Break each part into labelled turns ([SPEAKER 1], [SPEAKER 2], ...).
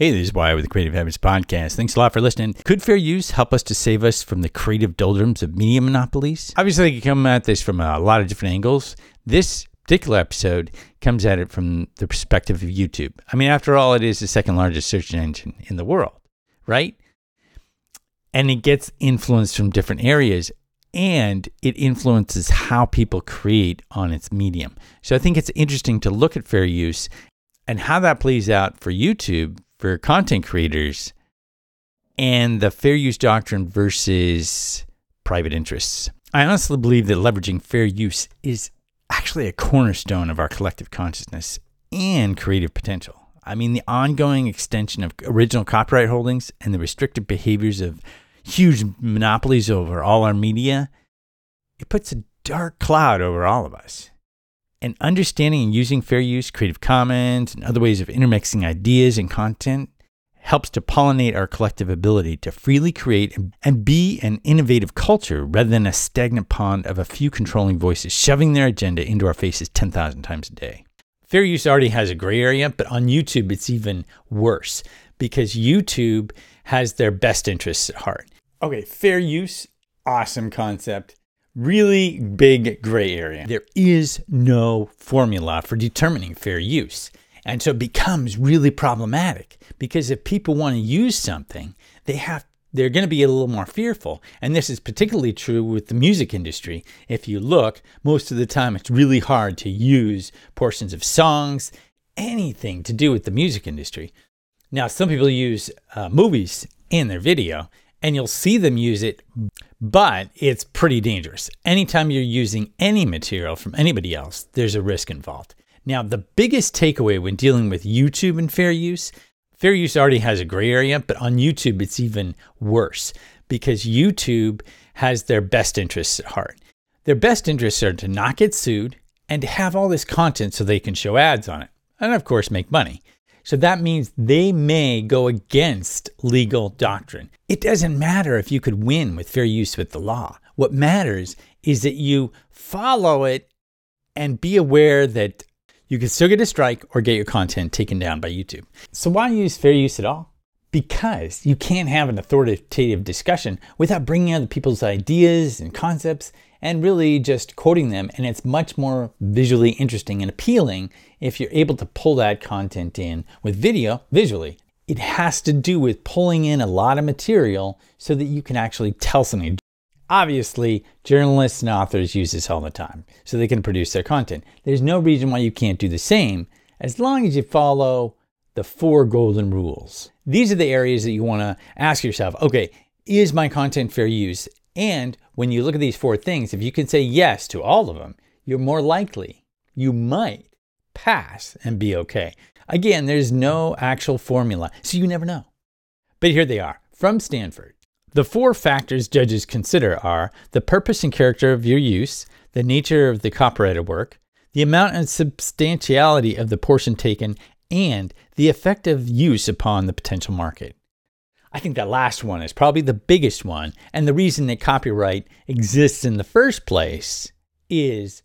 [SPEAKER 1] Hey, this is Why with the Creative Habits Podcast. Thanks a lot for listening. Could fair use help us to save us from the creative doldrums of media monopolies? Obviously, you come at this from a lot of different angles. This particular episode comes at it from the perspective of YouTube. I mean, after all, it is the second largest search engine in the world, right? And it gets influence from different areas and it influences how people create on its medium. So I think it's interesting to look at fair use and how that plays out for YouTube for content creators and the fair use doctrine versus private interests. I honestly believe that leveraging fair use is actually a cornerstone of our collective consciousness and creative potential. I mean, the ongoing extension of original copyright holdings and the restrictive behaviors of huge monopolies over all our media, it puts a dark cloud over all of us and understanding and using fair use, Creative Commons, and other ways of intermixing ideas and content helps to pollinate our collective ability to freely create and be an innovative culture rather than a stagnant pond of a few controlling voices shoving their agenda into our faces 10,000 times a day. Fair use already has a gray area, but on YouTube, it's even worse because YouTube has their best interests at heart. Okay, fair use, awesome concept really big gray area. There is no formula for determining fair use. And so it becomes really problematic because if people want to use something, they have they're going to be a little more fearful. And this is particularly true with the music industry. If you look, most of the time it's really hard to use portions of songs, anything to do with the music industry. Now, some people use uh, movies in their video, and you'll see them use it, but it's pretty dangerous. Anytime you're using any material from anybody else, there's a risk involved. Now, the biggest takeaway when dealing with YouTube and fair use, fair use already has a gray area, but on YouTube, it's even worse because YouTube has their best interests at heart. Their best interests are to not get sued and to have all this content so they can show ads on it, and of course, make money. So that means they may go against legal doctrine. It doesn't matter if you could win with fair use with the law. What matters is that you follow it and be aware that you can still get a strike or get your content taken down by YouTube. So why use fair use at all? Because you can't have an authoritative discussion without bringing other people's ideas and concepts and really just quoting them. And it's much more visually interesting and appealing if you're able to pull that content in with video visually. It has to do with pulling in a lot of material so that you can actually tell something. Obviously, journalists and authors use this all the time so they can produce their content. There's no reason why you can't do the same as long as you follow the four golden rules. These are the areas that you want to ask yourself okay, is my content fair use? And when you look at these four things, if you can say yes to all of them, you're more likely, you might pass and be okay. Again, there's no actual formula, so you never know. But here they are from Stanford. The four factors judges consider are the purpose and character of your use, the nature of the copyrighted work, the amount and substantiality of the portion taken, and the effective use upon the potential market. I think that last one is probably the biggest one. And the reason that copyright exists in the first place is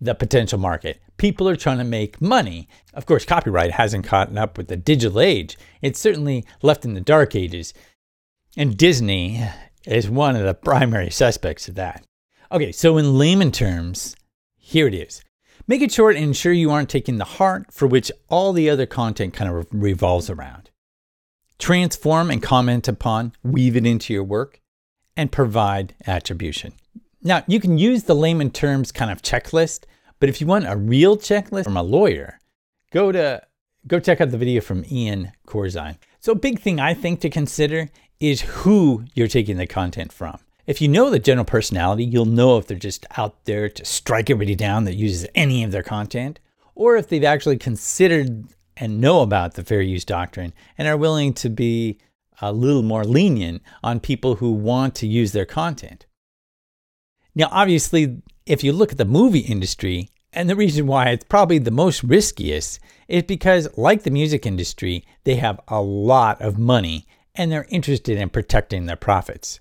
[SPEAKER 1] the potential market. People are trying to make money. Of course, copyright hasn't caught up with the digital age, it's certainly left in the dark ages. And Disney is one of the primary suspects of that. Okay, so in layman terms, here it is. Make it short and ensure you aren't taking the heart for which all the other content kind of revolves around transform and comment upon, weave it into your work, and provide attribution. Now, you can use the layman terms kind of checklist, but if you want a real checklist from a lawyer, go to go check out the video from Ian Corzine. So, a big thing I think to consider is who you're taking the content from. If you know the general personality, you'll know if they're just out there to strike everybody down that uses any of their content, or if they've actually considered and know about the fair use doctrine and are willing to be a little more lenient on people who want to use their content. Now, obviously, if you look at the movie industry, and the reason why it's probably the most riskiest is because, like the music industry, they have a lot of money and they're interested in protecting their profits.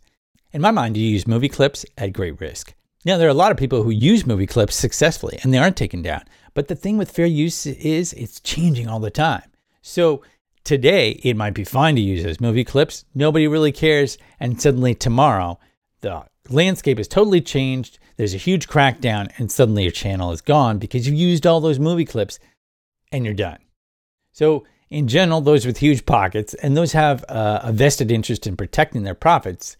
[SPEAKER 1] In my mind, you use movie clips at great risk. Now, there are a lot of people who use movie clips successfully and they aren't taken down. But the thing with fair use is it's changing all the time. So today it might be fine to use those movie clips. Nobody really cares. And suddenly tomorrow, the landscape has totally changed. There's a huge crackdown, and suddenly your channel is gone because you used all those movie clips and you're done. So, in general, those with huge pockets and those have uh, a vested interest in protecting their profits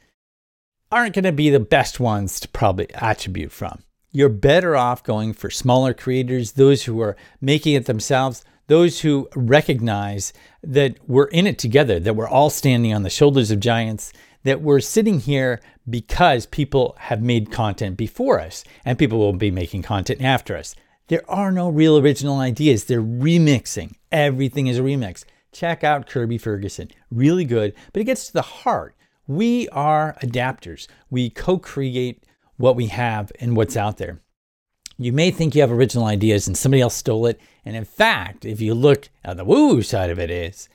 [SPEAKER 1] aren't going to be the best ones to probably attribute from. You're better off going for smaller creators, those who are making it themselves, those who recognize that we're in it together, that we're all standing on the shoulders of giants, that we're sitting here because people have made content before us and people will be making content after us. There are no real original ideas. They're remixing. Everything is a remix. Check out Kirby Ferguson. Really good, but it gets to the heart. We are adapters. We co create what we have and what's out there. You may think you have original ideas and somebody else stole it. And in fact, if you look at the woo side of it is,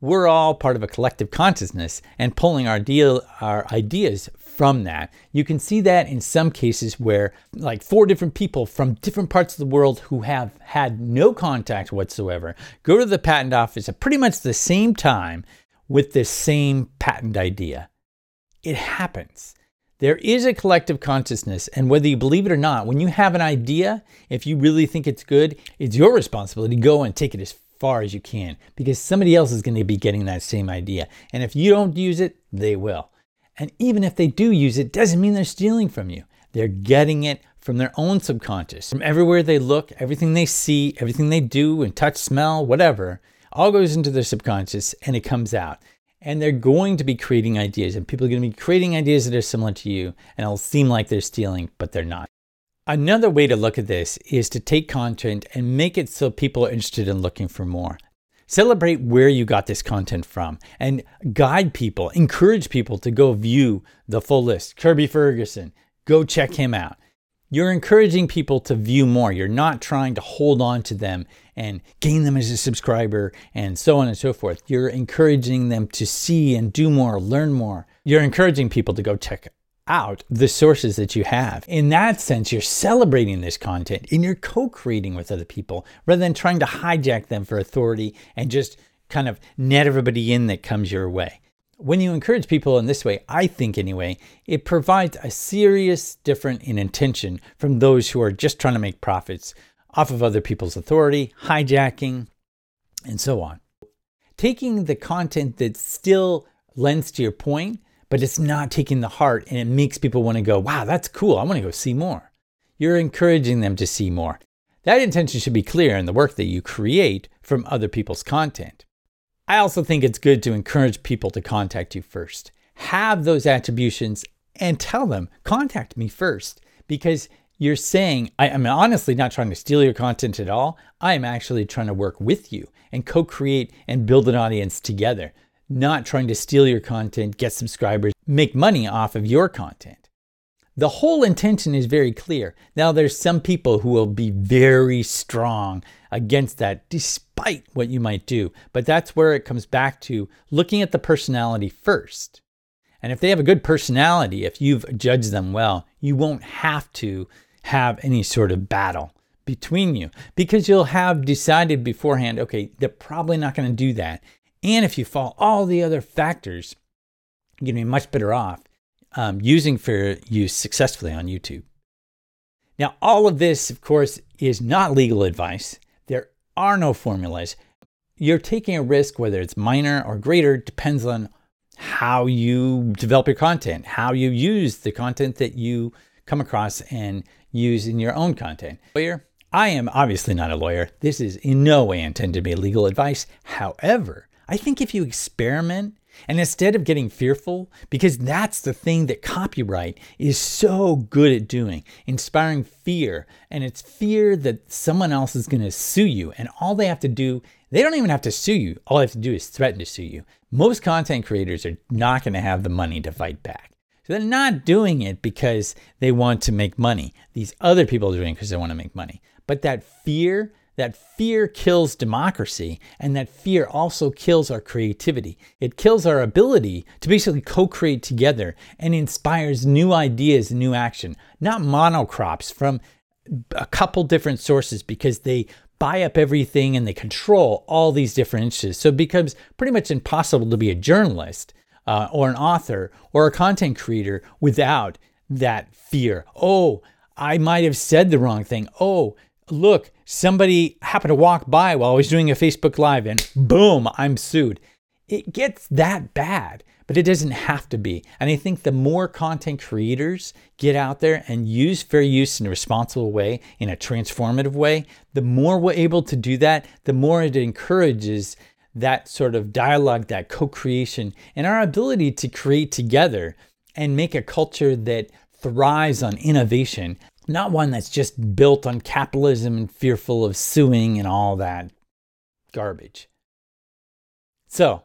[SPEAKER 1] we're all part of a collective consciousness and pulling our, deal, our ideas from that. You can see that in some cases where, like, four different people from different parts of the world who have had no contact whatsoever go to the patent office at pretty much the same time with the same patent idea. It happens. There is a collective consciousness, and whether you believe it or not, when you have an idea, if you really think it's good, it's your responsibility to go and take it as far as you can because somebody else is going to be getting that same idea. And if you don't use it, they will. And even if they do use it, doesn't mean they're stealing from you. They're getting it from their own subconscious. From everywhere they look, everything they see, everything they do and touch, smell, whatever, all goes into their subconscious and it comes out and they're going to be creating ideas and people are going to be creating ideas that are similar to you and it'll seem like they're stealing but they're not. Another way to look at this is to take content and make it so people are interested in looking for more. Celebrate where you got this content from and guide people encourage people to go view the full list. Kirby ferguson go check him out you're encouraging people to view more. You're not trying to hold on to them and gain them as a subscriber and so on and so forth. You're encouraging them to see and do more, learn more. You're encouraging people to go check out the sources that you have. In that sense, you're celebrating this content and you're co creating with other people rather than trying to hijack them for authority and just kind of net everybody in that comes your way when you encourage people in this way, I think anyway, it provides a serious difference in intention from those who are just trying to make profits off of other people's authority, hijacking, and so on. Taking the content that still lends to your point, but it's not taking the heart and it makes people want to go, wow, that's cool. I want to go see more. You're encouraging them to see more. That intention should be clear in the work that you create from other people's content. I also think it's good to encourage people to contact you first. Have those attributions and tell them, contact me first, because you're saying, I am honestly not trying to steal your content at all. I am actually trying to work with you and co create and build an audience together, not trying to steal your content, get subscribers, make money off of your content. The whole intention is very clear. Now, there's some people who will be very strong against that, despite what you might do. But that's where it comes back to looking at the personality first. And if they have a good personality, if you've judged them well, you won't have to have any sort of battle between you because you'll have decided beforehand, okay, they're probably not going to do that. And if you follow all the other factors, you're going to be much better off um, using fair use successfully on YouTube. Now, all of this, of course, is not legal advice. Are no formulas. You're taking a risk, whether it's minor or greater, depends on how you develop your content, how you use the content that you come across and use in your own content. Lawyer, I am obviously not a lawyer. This is in no way intended to be legal advice. However, I think if you experiment and instead of getting fearful, because that's the thing that copyright is so good at doing, inspiring fear. And it's fear that someone else is going to sue you. And all they have to do, they don't even have to sue you. All they have to do is threaten to sue you. Most content creators are not going to have the money to fight back. So they're not doing it because they want to make money. These other people are doing it because they want to make money. But that fear that fear kills democracy and that fear also kills our creativity. It kills our ability to basically co create together and inspires new ideas and new action, not monocrops from a couple different sources because they buy up everything and they control all these different interests. So it becomes pretty much impossible to be a journalist uh, or an author or a content creator without that fear. Oh, I might have said the wrong thing. Oh, look, somebody happened to walk by while I was doing a Facebook Live and boom, I'm sued. It gets that bad, but it doesn't have to be. And I think the more content creators get out there and use fair use in a responsible way, in a transformative way, the more we're able to do that, the more it encourages that sort of dialogue, that co creation, and our ability to create together and make a culture that thrives on innovation, not one that's just built on capitalism and fearful of suing and all that garbage. So,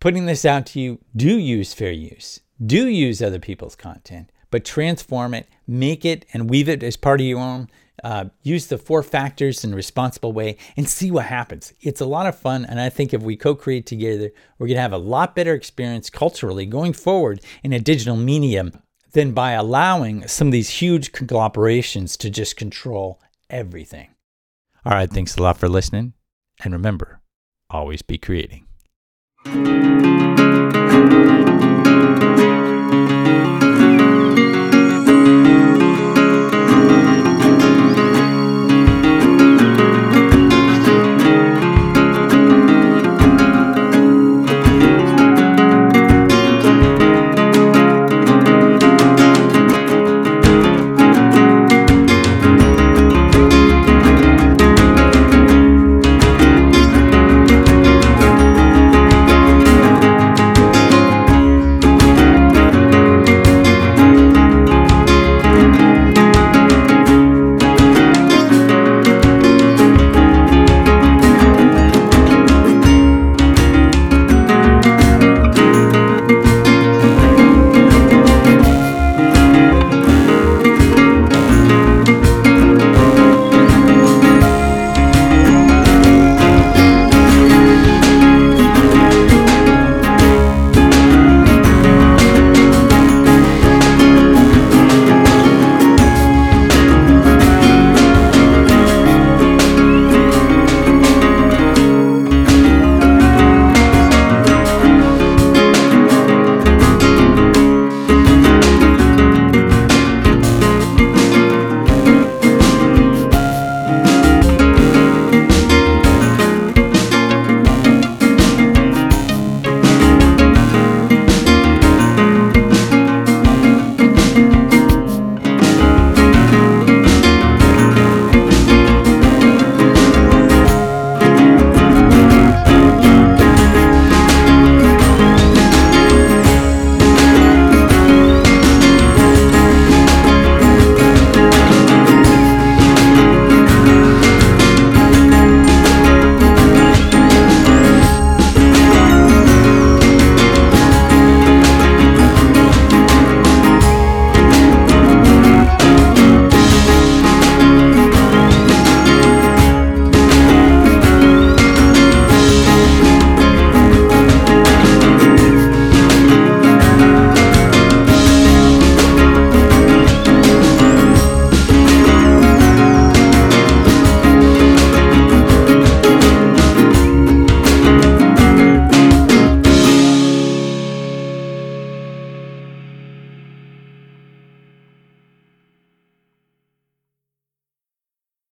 [SPEAKER 1] putting this out to you do use fair use, do use other people's content, but transform it, make it, and weave it as part of your own. Uh, use the four factors in a responsible way and see what happens. It's a lot of fun. And I think if we co create together, we're going to have a lot better experience culturally going forward in a digital medium than by allowing some of these huge conglomerations to just control everything. All right, thanks a lot for listening. And remember, always be creating.